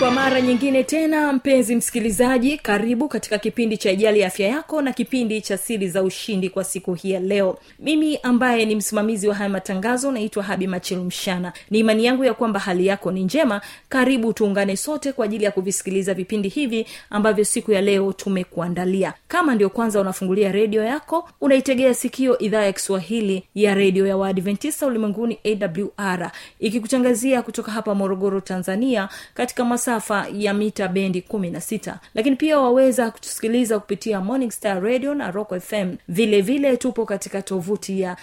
kwa mara nyingine tena mpenzi msikilizaji karibu katika kipindi cha ijali ya afya yako na kipindi cha siri za ushindi kwa siku hii ya leo. Mimi ambaye ni msimamizi wa haya matangazo naitwa habi machilu mshana ni imani yangu ya kwamba hali yako ni njema. Karibu tuungane sote kwa ajili ya kuvisikiliza vipindi hivi ambavyo siku ya leo tumekuandalia. Kama ndio kwanza unafungulia redio yako unaitegea sikio idhaa ya kiswahili ya redio ya waadventista ulimwenguni awr ikikutangazia kutoka hapa morogoro tanzania katika masafa ya mita bendi 16 lakini pia waweza kutusikiliza kupitia morning star radio na rock fm vile vile tupo katika tovuti ya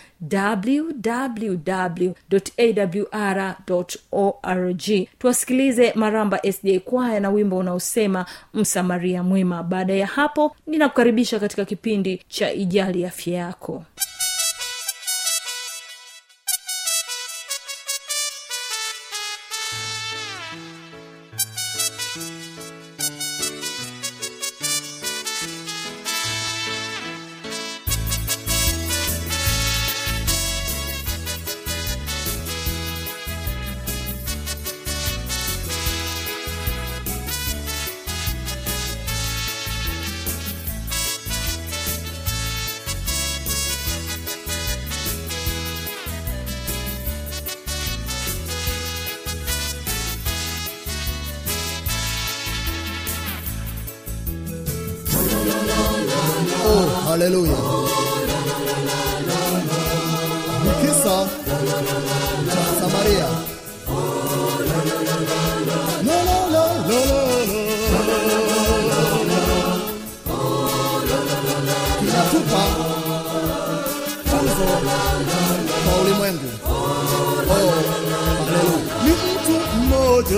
www.awr org. Tuwasikilize maramba sda kwaya na wimbo unaosema msamaria mwema. Baada ya hapo ninakukaribisha katika kipindi cha ijali afya yako cha Samaria. La, la. Kinatupa funzo kwa ulimwengu. Oh. Ni mtu mmoja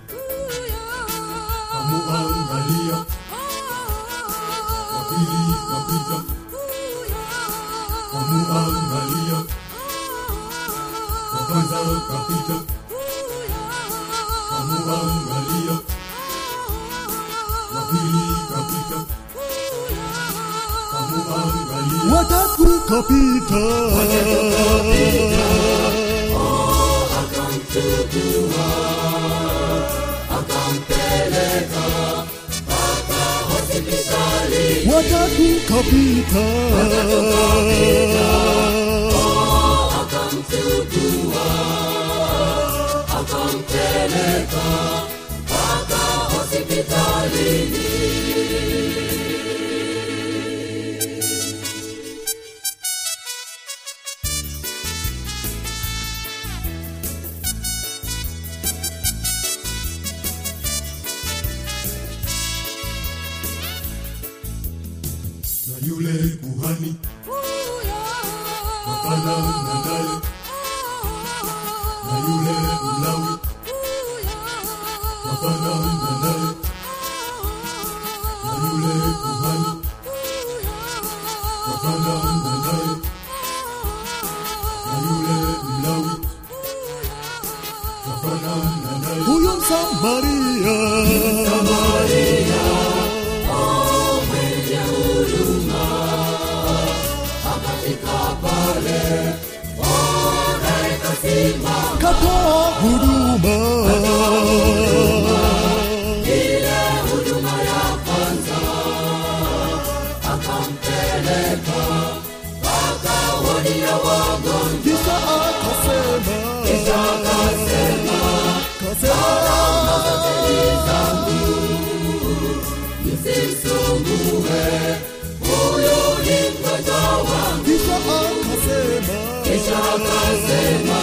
Akopita. Oh, akantukua, akampeleka you. hospitali. Watakukopita. Oh, akantukua, akampeleka mpaka hospitalini.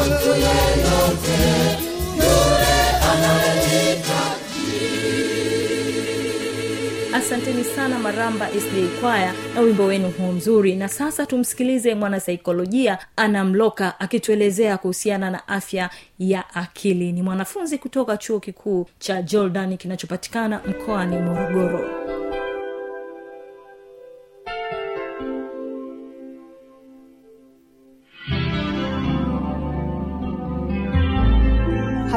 wewe yeyote yule jasiri asanteni sana maramba sda kwaya na wimbo wenu huu mzuri. Na sasa tumsikilize mwanasaikolojia anamloka akituelezea kuhusiana na afya ya akili. Ni mwanafunzi kutoka chuo kikuu cha jordan kinachopatikana mkoani morogoro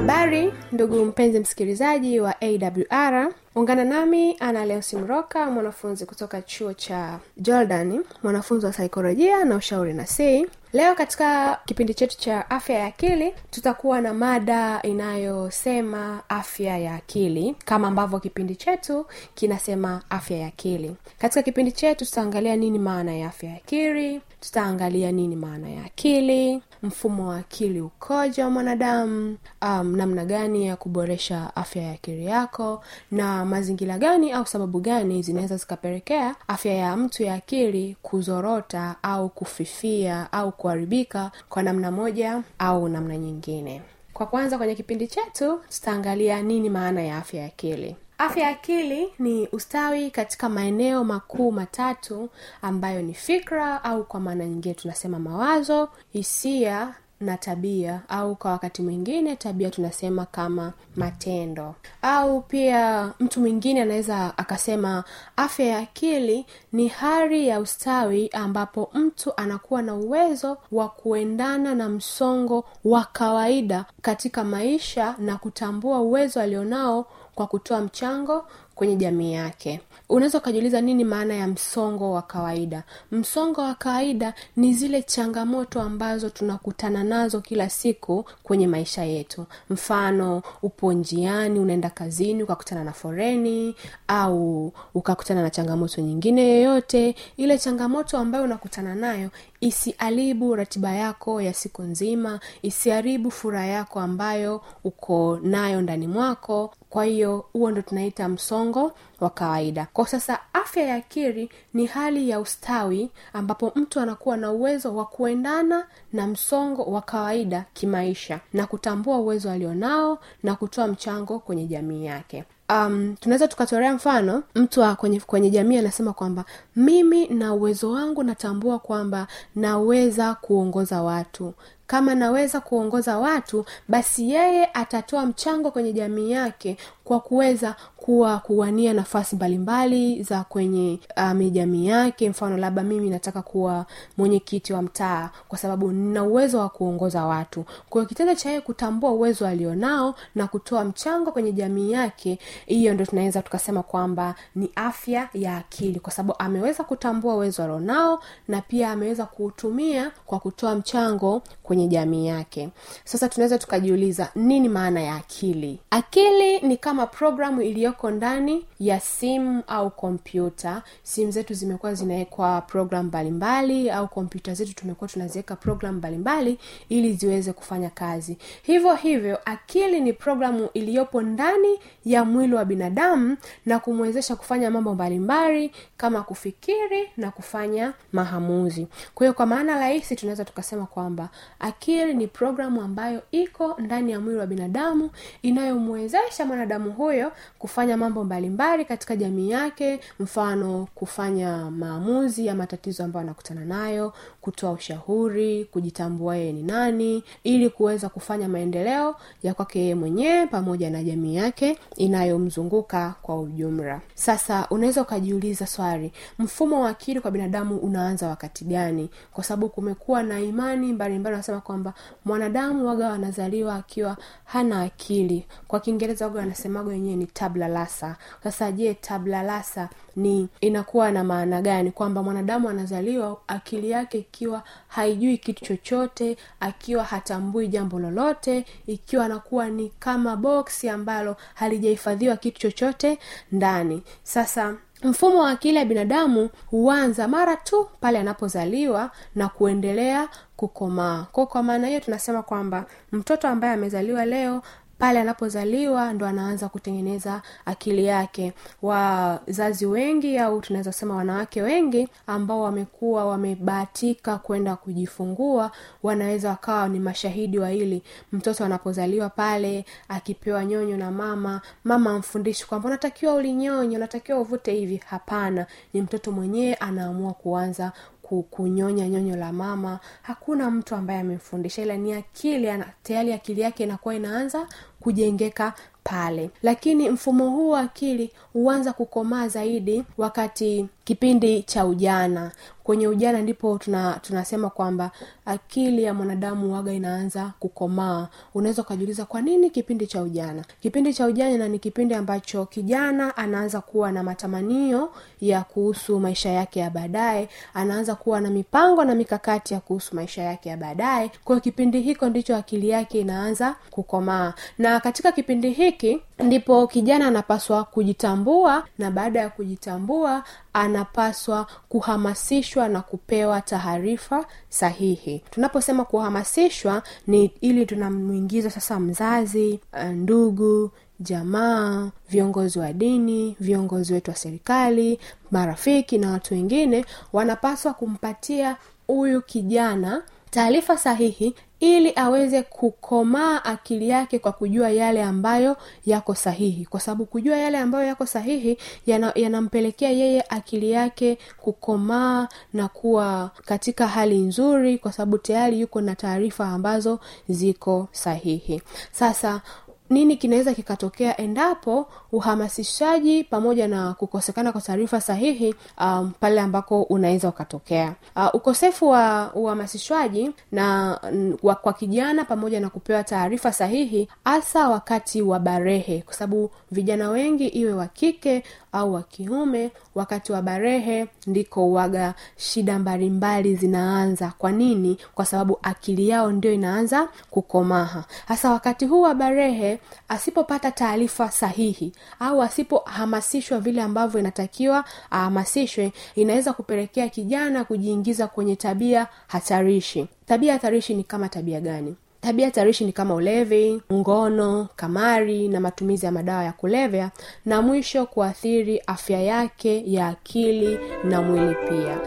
habari ndugu mpenzi msikilizaji wa awr ungana nami ana leo simroka mwanafunzi kutoka chuo cha jordan mwanafunzi wa saikolojia na ushauri na si leo katika kipindi chetu cha afya ya akili tutakuwa na mada inayosema afya ya akili kama ambavyo kipindi chetu kinasema afya ya akili. Katika kipindi chetu tutaangalia nini maana ya afya ya akili tutaangalia nini maana ya akili mfumo wa akili ukoja wa mwanadamu um, namna gani ya kuboresha afya ya akili yako na mazingira gani au sababu gani zinaweza zikapelekea afya ya mtu ya akili kuzorota au kufifia au kuharibika kwa namna moja au namna nyingine? Kwa kwanza kwenye kipindi chetu tutaangalia nini maana ya afya ya akili. Afya ya akili ni ustawi katika maeneo makuu matatu ambayo ni fikra au kwa maana nyingine tunasema mawazo hisia na tabia au kwa wakati mwingine tabia tunasema kama matendo. Au pia mtu mwingine anaweza akasema afya ya akili ni hali ya ustawi ambapo mtu anakuwa na uwezo wa kuendana na msongo wa kawaida katika maisha na kutambua uwezo alionao kwa kutoa mchango kwenye jamii yake. Unaweza ukajiuliza nini maana ya msongo wa kawaida? Msongo wa kawaida ni zile changamoto ambazo tunakutana nazo kila siku kwenye maisha yetu. Mfano upo njiani unaenda kazini ukakutana na foreni au ukakutana na changamoto nyingine yoyote ile changamoto ambayo unakutana nayo isiharibu ratiba yako ya siku nzima isiharibu furaha yako ambayo uko nayo ndani mwako kwa hiyo huo ndo tunaita msongo wa kawaida. Kwa sasa afya ya akili ni hali ya ustawi ambapo mtu anakuwa na uwezo wa kuendana na msongo wa kawaida kimaisha na kutambua uwezo alionao na kutoa mchango kwenye jamii yake um, tunaweza tukatolea mfano mtu kwenye, kwenye jamii anasema kwamba mimi na uwezo wangu natambua kwamba naweza kuongoza watu. Kama naweza kuongoza watu basi yeye atatoa mchango kwenye jamii yake kwa kuweza kuwa kuwania nafasi mbalimbali za kwenye um, jamii yake. Mfano labda mimi nataka kuwa mwenyekiti wa mtaa kwa sababu nina uwezo wa kuongoza watu. Kwa hiyo kitendo cha yeye kutambua uwezo alionao na kutoa mchango kwenye jamii yake hiyo ndo tunaweza tukasema kwamba ni afya ya akili. Kwa sababu ameweza kutambua uwezo alionao na pia ameweza kuutumia kwa kutoa mchango kwenye jamii yake. Sasa tunaweza tukajiuliza nini maana ya akili? Akili ni kama programu iliyoko yako ndani ya simu au kompyuta. Simu zetu zimekuwa zinawekwa program mbalimbali au kompyuta zetu tumekuwa tunaziweka program mbalimbali ili ziweze kufanya kazi. Hivyo hivyo akili ni programu iliyopo ndani ya mwili wa binadamu na kumwezesha kufanya mambo mbalimbali kama kufikiri na kufanya maamuzi. Kwa hiyo kwa maana rahisi tunaweza tukasema kwamba akili ni programu ambayo iko ndani ya mwili wa binadamu inayomwezesha mwanadamu huyo kufanya mambo mbalimbali katika jamii yake mfano kufanya maamuzi ya matatizo ambayo anakutana nayo kutoa ushauri kujitambua yeye ni nani ili kuweza kufanya maendeleo ya kwake yeye mwenyewe pamoja na jamii yake inayomzunguka kwa ujumla. Sasa unaweza ukajiuliza swali mfumo wa akili kwa binadamu unaanza wakati gani? Kwa sababu kumekuwa na imani mbalimbali wanasema kwamba mwanadamu waga wanazaliwa akiwa hana akili. Kwa kiingereza waga wanasemaga wenyewe ni tabla lasa sasa je tabla lasa ni inakuwa na maana gani? Kwamba mwanadamu anazaliwa akili yake ikiwa haijui kitu chochote akiwa hatambui jambo lolote ikiwa anakuwa ni kama boksi ambalo halijahifadhiwa kitu chochote ndani. Sasa mfumo wa akili ya binadamu huanza mara tu pale anapozaliwa na kuendelea kukomaa. Kwao kwa maana hiyo tunasema kwamba mtoto ambaye amezaliwa leo pale anapozaliwa ndo anaanza kutengeneza akili yake. Wazazi wengi au tunaweza sema wanawake wengi ambao wamekuwa wamebahatika kwenda kujifungua wanaweza wakawa ni mashahidi wa hili. Mtoto anapozaliwa pale akipewa nyonyo na mama mama amfundishi kwamba unatakiwa ulinyonyo unatakiwa uvute hivi. Hapana ni mtoto mwenyewe anaamua kuanza kunyonya nyonyo la mama. Hakuna mtu ambaye amemfundisha ila ni akili tayari akili yake inakuwa inaanza kujengeka pale. Lakini mfumo huu wa akili huanza kukomaa zaidi wakati kipindi cha ujana. Kwenye ujana ndipo tuna, tunasema kwamba akili ya mwanadamu waga inaanza kukomaa. Unaweza ukajiuliza kwa nini kipindi cha ujana? Kipindi cha ujana ni kipindi ambacho kijana anaanza kuwa na matamanio ya kuhusu maisha yake ya baadaye anaanza kuwa na mipango na mikakati ya kuhusu maisha yake ya baadaye. Kwayo kipindi hiko ndicho akili yake inaanza kukomaa. Na katika kipindi hiki ndipo kijana anapaswa kujitambua na baada ya kujitambua anapaswa kuhamasishwa na kupewa taarifa sahihi. Tunaposema kuhamasishwa ni ili tunamwingiza sasa mzazi eh, ndugu jamaa viongozi wa dini viongozi wetu wa serikali marafiki na watu wengine wanapaswa kumpatia huyu kijana taarifa sahihi ili aweze kukomaa akili yake kwa kujua yale ambayo yako sahihi. Kwa sababu kujua yale ambayo yako sahihi yana- yanampelekea yeye akili yake kukomaa na kuwa katika hali nzuri kwa sababu tayari yuko na taarifa ambazo ziko sahihi. Sasa nini kinaweza kikatokea endapo uhamasishaji pamoja na kukosekana kwa taarifa sahihi um, pale ambako unaweza ukatokea. Uh, ukosefu wa uhamasishwaji na wa, kwa kijana pamoja na kupewa taarifa sahihi hasa wakati wa barehe kwa sababu vijana wengi iwe wa kike au wa kiume wakati wa barehe ndiko uwaga shida mbalimbali zinaanza. Kwa nini? Kwa sababu akili yao ndio inaanza kukomaha. Hasa wakati huu wa barehe asipopata taarifa sahihi au asipohamasishwa vile ambavyo inatakiwa ahamasishwe inaweza kupelekea kijana kujiingiza kwenye tabia hatarishi. Tabia hatarishi ni kama tabia gani? Tabia hatarishi ni kama ulevi ngono kamari na matumizi ya madawa ya kulevya na mwisho kuathiri afya yake ya akili na mwili pia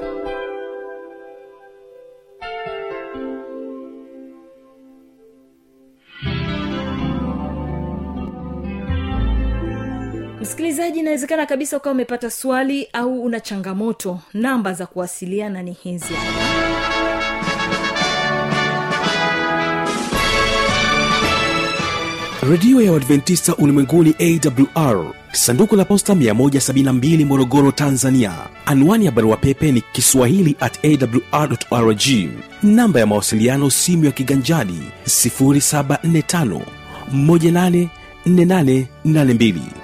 msikilizaji inawezekana kabisa ukawa umepata swali au una changamoto. Namba za kuwasiliana ni hizi redio ya uadventista ulimwenguni awr sanduku la posta 172 morogoro tanzania. Anwani ya barua pepe ni kiswahili at awr rg namba ya mawasiliano simu ya kiganjadi 745 184882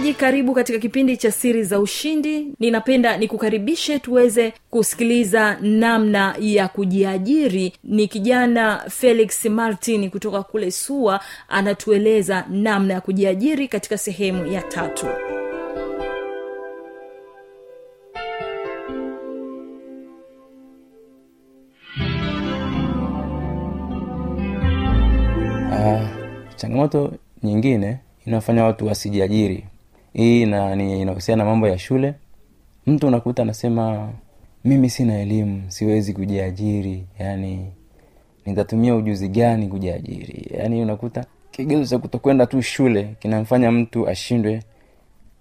msikilizaji karibu katika kipindi cha siri za ushindi. Ninapenda nikukaribishe tuweze kusikiliza namna ya kujiajiri. Ni kijana felix martin kutoka kule sua anatueleza namna ya kujiajiri katika sehemu ya tatu. Ah, changamoto nyingine inayofanya watu wasijiajiri hii na inahusiana na mambo ya shule. Mtu unakuta anasema mimi sina elimu siwezi kujiajiri. Yani nitatumia ujuzi gani kujiajiri? Yani unakuta kigezo cha kutokwenda tu shule kinamfanya mtu ashindwe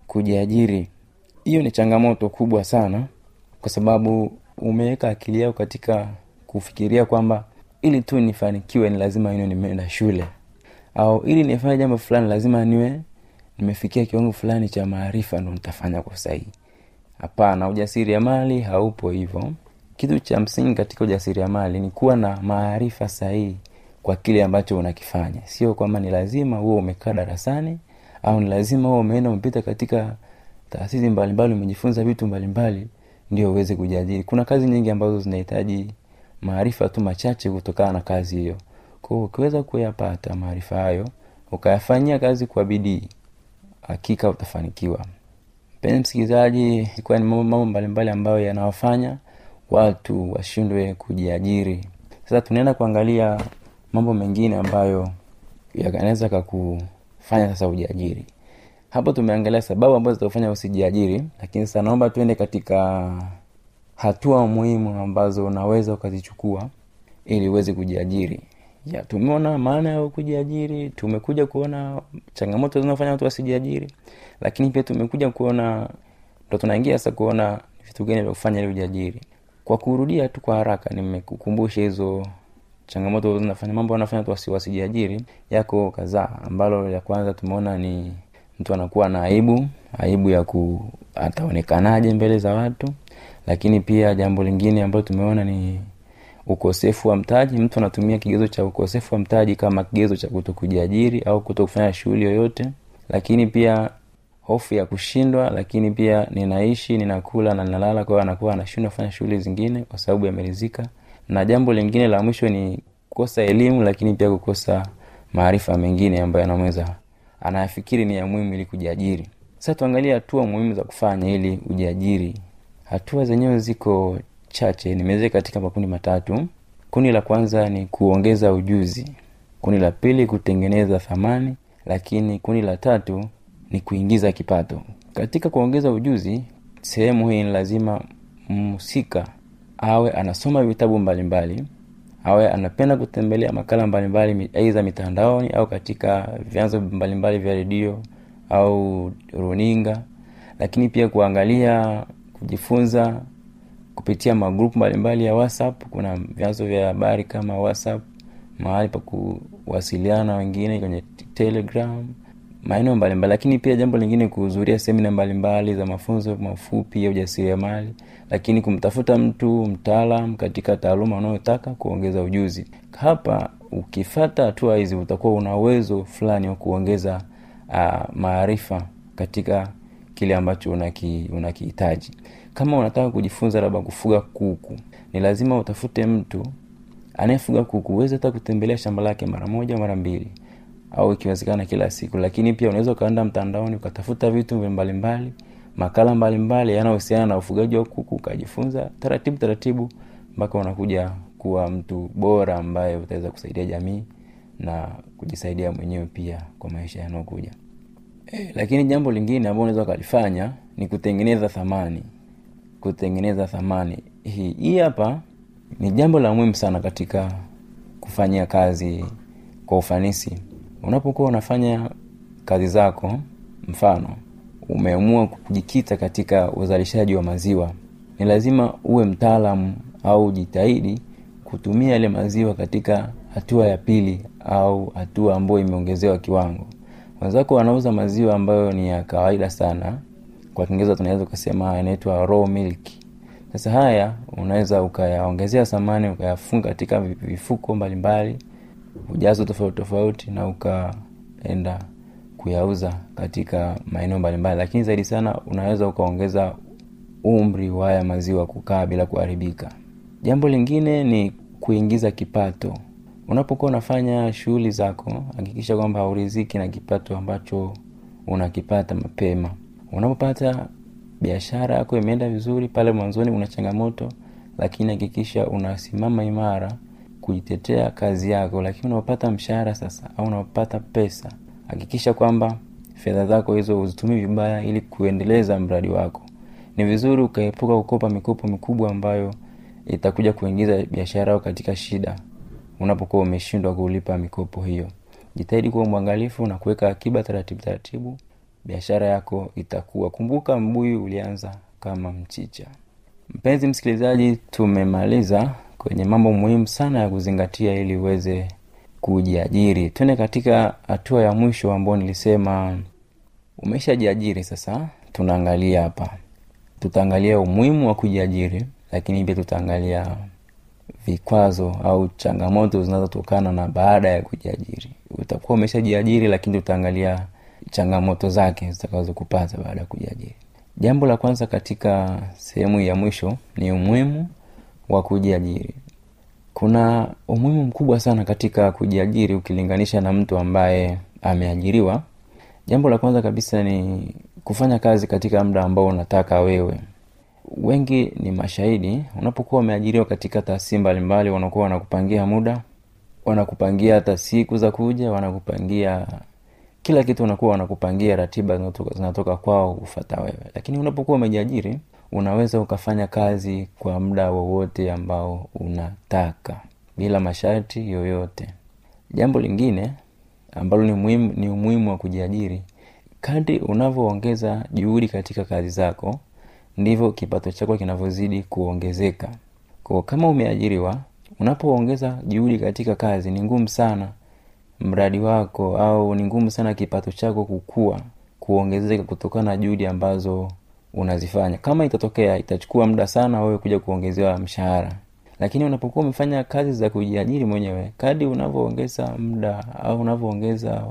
kujiajiri. Hiyo ni changamoto kubwa sana kwa sababu umeweka akili yako katika kufikiria kwamba ili tu nifanikiwe ni lazima niwe nimeenda shule. Au ili nifanye jambo fulani lazima niwe nimefikia kiwango fulani cha maarifa ndo nitafanya kwa sahihi hapana ujasiriamali haupo hivyo. Kitu cha msingi katika ujasiriamali ni kuwa na maarifa sahihi kwa kile ambacho unakifanya. Sio kwamba ni lazima huo umekaa darasani au ni lazima huo umeenda umepita katika taasisi mbalimbali umejifunza vitu mbalimbali ndio uweze kujiajiri. Kuna kazi nyingi ambazo zinahitaji maarifa tu machache kutokana na kazi hiyo. Kwao ukiweza kuyapata maarifa hayo ukayafanyia kazi kwa bidii hakika utafanikiwa. Mpenzi msikilizaji ilikuwa ni mambo mbalimbali ambayo yanawafanya watu washindwe kujiajiri. Sasa tunaenda kuangalia mambo mengine ambayo yanaweza kakufanya sasa ujiajiri. Hapo tumeangalia sababu ambazo zitakufanya usijiajiri lakini sasa naomba tuende katika hatua muhimu ambazo unaweza ukazichukua ili uweze kujiajiri ya tumeona maana ya kujiajiri tumekuja kuona changamoto zinazofanya watu wasijiajiri lakini pia tumekuja kuona ndo tunaingia sasa kuona vitu gani vya kufanya ili ujiajiri. Kwa kurudia tu kwa haraka nimekukumbusha hizo changamoto zinafanya mambo wanafanya watu wasi- wasijiajiri yako kadhaa ambalo ya kwanza tumeona ni mtu anakuwa na aibu aibu ya ku ataonekanaje mbele za watu lakini pia jambo lingine ambalo tumeona ni ukosefu wa mtaji. Mtu anatumia kigezo cha ukosefu wa mtaji kama kigezo cha kuto kujiajiri au kuto kufanya shughuli yoyote. Lakini pia hofu ya kushindwa lakini pia ninaishi ninakula na ninalala kwao anakuwa anashindwa kufanya shughuli zingine kwa sababu yamerizika na jambo lingine la mwisho ni kukosa elimu lakini pia kukosa maarifa mengine ambayo anaweza anayafikiri ni ya muhimu ili kujiajiri. Sasa tuangalie hatua muhimu za kufanya ili ujiajiri. Hatua zenyewe ziko chache nimeweza katika makundi matatu. Kundi la kwanza ni kuongeza ujuzi. Kundi la pili kutengeneza thamani. Lakini kundi la tatu ni kuingiza kipato. Katika kuongeza ujuzi sehemu hii ni lazima mhusika awe anasoma vitabu mbalimbali awe anapenda kutembelea makala mbalimbali aidha mitandaoni au katika vyanzo mbalimbali vya redio au runinga. Lakini pia kuangalia kujifunza kupitia magrupu mbalimbali ya whatsapp. Kuna vyanzo vya habari kama whatsapp mahali pa kuwasiliana na wengine kwenye telegram maeneo mbalimbali. Lakini pia jambo lingine kuhudhuria semina mbalimbali za mafunzo mafupi ya ujasiriamali. Lakini kumtafuta mtu mtaalam katika taaluma unayotaka kuongeza ujuzi. Hapa ukifata hatua hizi utakuwa una uwezo fulani wa kuongeza uh, maarifa katika kile ambacho unaki- unakihitaji kama unataka kujifunza labda kufuga kuku ni lazima utafute mtu anayefuga kuku. Uweze hata kutembelea shamba lake mara moja mara mbili au ikiwezekana kila siku. Lakini pia unaweza ukaenda mtandaoni ukatafuta vitu mbalimbali makala mbalimbali yanayohusiana na ufugaji wa kuku ukajifunza taratibu taratibu mpaka unakuja kuwa mtu bora ambaye utaweza kusaidia jamii na kujisaidia mwenyewe pia kwa maisha yanayokuja. E, lakini jambo lingine ambao unaweza ukalifanya ni kutengeneza thamani kutengeneza thamani. Hii hii hapa ni jambo la muhimu sana katika kufanyia kazi kwa ufanisi. Unapokuwa unafanya kazi zako mfano umeamua kujikita katika uzalishaji wa maziwa ni lazima uwe mtaalamu au jitahidi kutumia yale maziwa katika hatua ya pili au hatua ambayo imeongezewa kiwango. Wenzako wanauza maziwa ambayo ni ya kawaida sana kwa kiingereza tunaweza ukasema yanaitwa raw milk. Sasa haya unaweza ukayaongezea samani ukayafunga katika vifuko mbalimbali ujazo tofauti tofauti na ukaenda kuyauza katika maeneo mbalimbali. Lakini zaidi sana unaweza ukaongeza umri wa haya maziwa kukaa bila kuharibika. Jambo lingine ni kuingiza kipato. Unapokuwa unafanya shughuli zako hakikisha kwamba hauriziki na kipato ambacho unakipata mapema unapopata biashara yako imeenda vizuri pale mwanzoni una changamoto lakini hakikisha unasimama imara kuitetea kazi yako. Lakini unapopata mshahara sasa au unapopata pesa hakikisha kwamba fedha zako hizo uzitumii vibaya ili kuendeleza mradi wako. Ni vizuri ukaepuka kukopa mikopo mikubwa ambayo itakuja kuingiza biashara yako katika shida unapokuwa umeshindwa kulipa mikopo hiyo. Jitahidi kuwa mwangalifu na kuweka akiba taratibu taratibu biashara yako itakuwa. Kumbuka mbuyu ulianza kama mchicha. Mpenzi msikilizaji tumemaliza kwenye mambo muhimu sana ya kuzingatia ili uweze kujiajiri. Twende katika hatua ya mwisho ambao nilisema umeshajiajiri sasa. Tunaangalia hapa. Tutaangalia umuhimu wa kujiajiri lakini pia tutaangalia vikwazo au changamoto zinazotokana na baada ya kujiajiri. Utakuwa umeshajiajiri lakini tutaangalia changamoto zake zitakazokupata baada ya kujiajiri. Jambo la kwanza katika sehemu ya mwisho ni umuhimu wa kujiajiri. Kuna umuhimu mkubwa sana katika kujiajiri ukilinganisha na mtu ambaye ameajiriwa. Jambo la kwanza kabisa ni kufanya kazi katika muda ambao unataka wewe. Wengi ni mashahidi unapokuwa umeajiriwa katika taasisi mbalimbali wanakuwa wanakupangia muda wanakupangia hata siku za kuja wanakupangia kila kitu unakuwa wanakupangia ratiba zinatoka, kwao kufata wewe. Lakini unapokuwa umejiajiri unaweza ukafanya kazi kwa muda wowote ambao unataka bila masharti yoyote. Jambo lingine ambalo ni muhimu ni umuhimu wa kujiajiri kadri unavyoongeza juhudi katika kazi zako ndivyo kipato chako kinavyozidi kuongezeka. Kwa kama umeajiriwa unapoongeza juhudi katika kazi ni ngumu sana mradi wako au ni ngumu sana kipato chako kukua kuongezeka kutokana na juhudi ambazo unazifanya. Kama itatokea itachukua muda sana wewe kuja kuongezewa mshahara. Lakini unapokuwa umefanya kazi za kujiajiri mwenyewe kadi unavyoongeza muda au unavyoongeza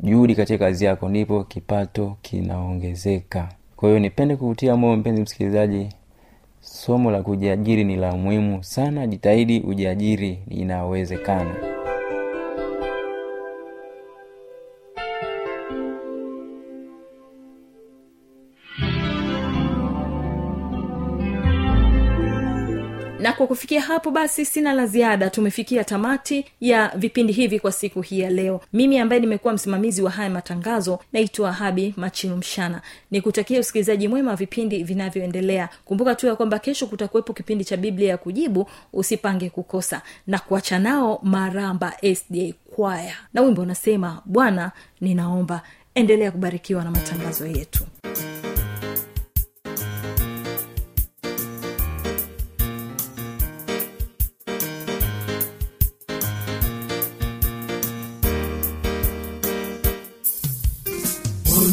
juhudi katika kazi yako ndipo kipato kinaongezeka. Kwa hiyo nipende kuvutia moyo mpenzi msikilizaji somo la kujiajiri ni la muhimu sana. Jitahidi ujiajiri inawezekana na kwa kufikia hapo basi sina la ziada. Tumefikia tamati ya vipindi hivi kwa siku hii ya leo. Mimi ambaye nimekuwa msimamizi wa haya matangazo naitwa habi machilu mshana. Ni kutakia usikilizaji mwema wa vipindi vinavyoendelea. Kumbuka tu ya kwamba kesho kutakuwepo kipindi cha biblia ya kujibu usipange kukosa. Na kuacha nao maramba sda kwaya na wimbo unasema bwana ninaomba. Endelea kubarikiwa na matangazo yetu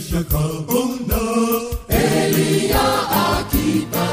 christlicher Karbunder, Elia Akita.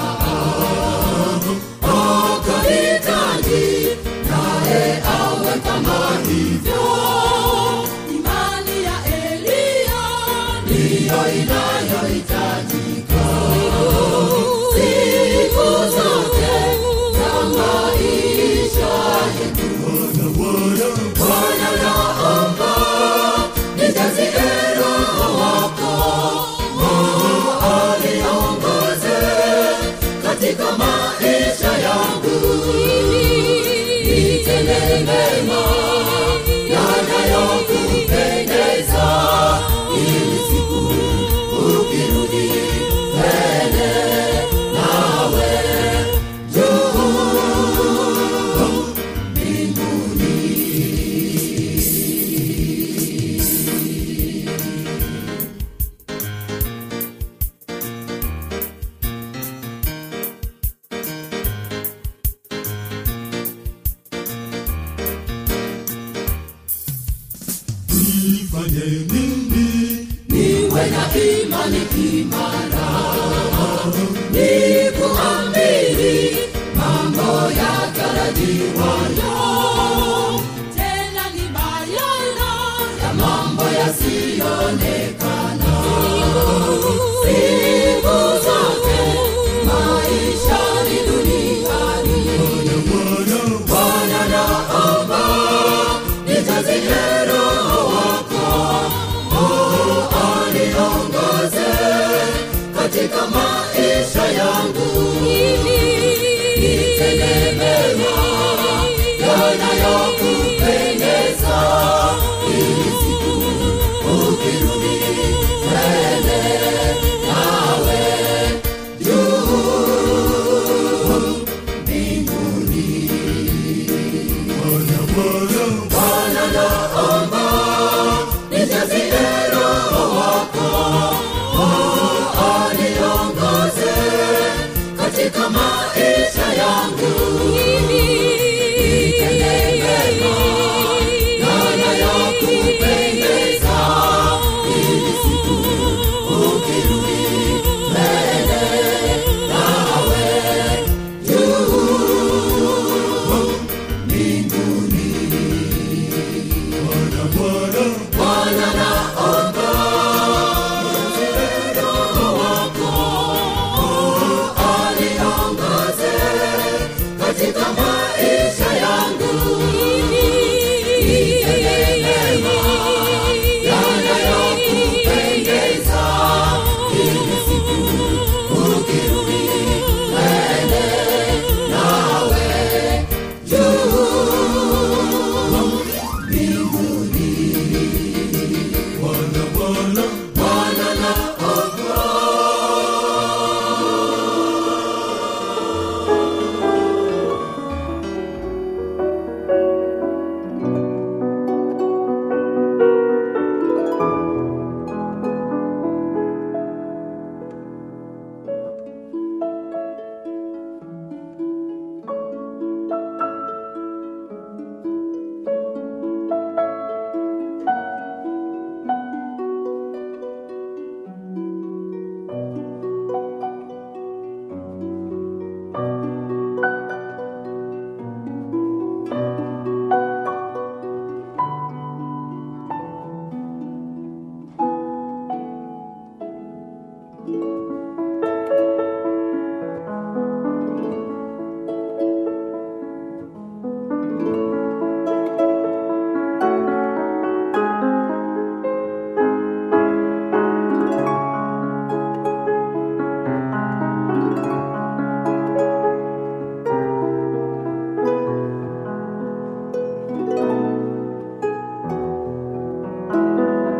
Katika maisha yangu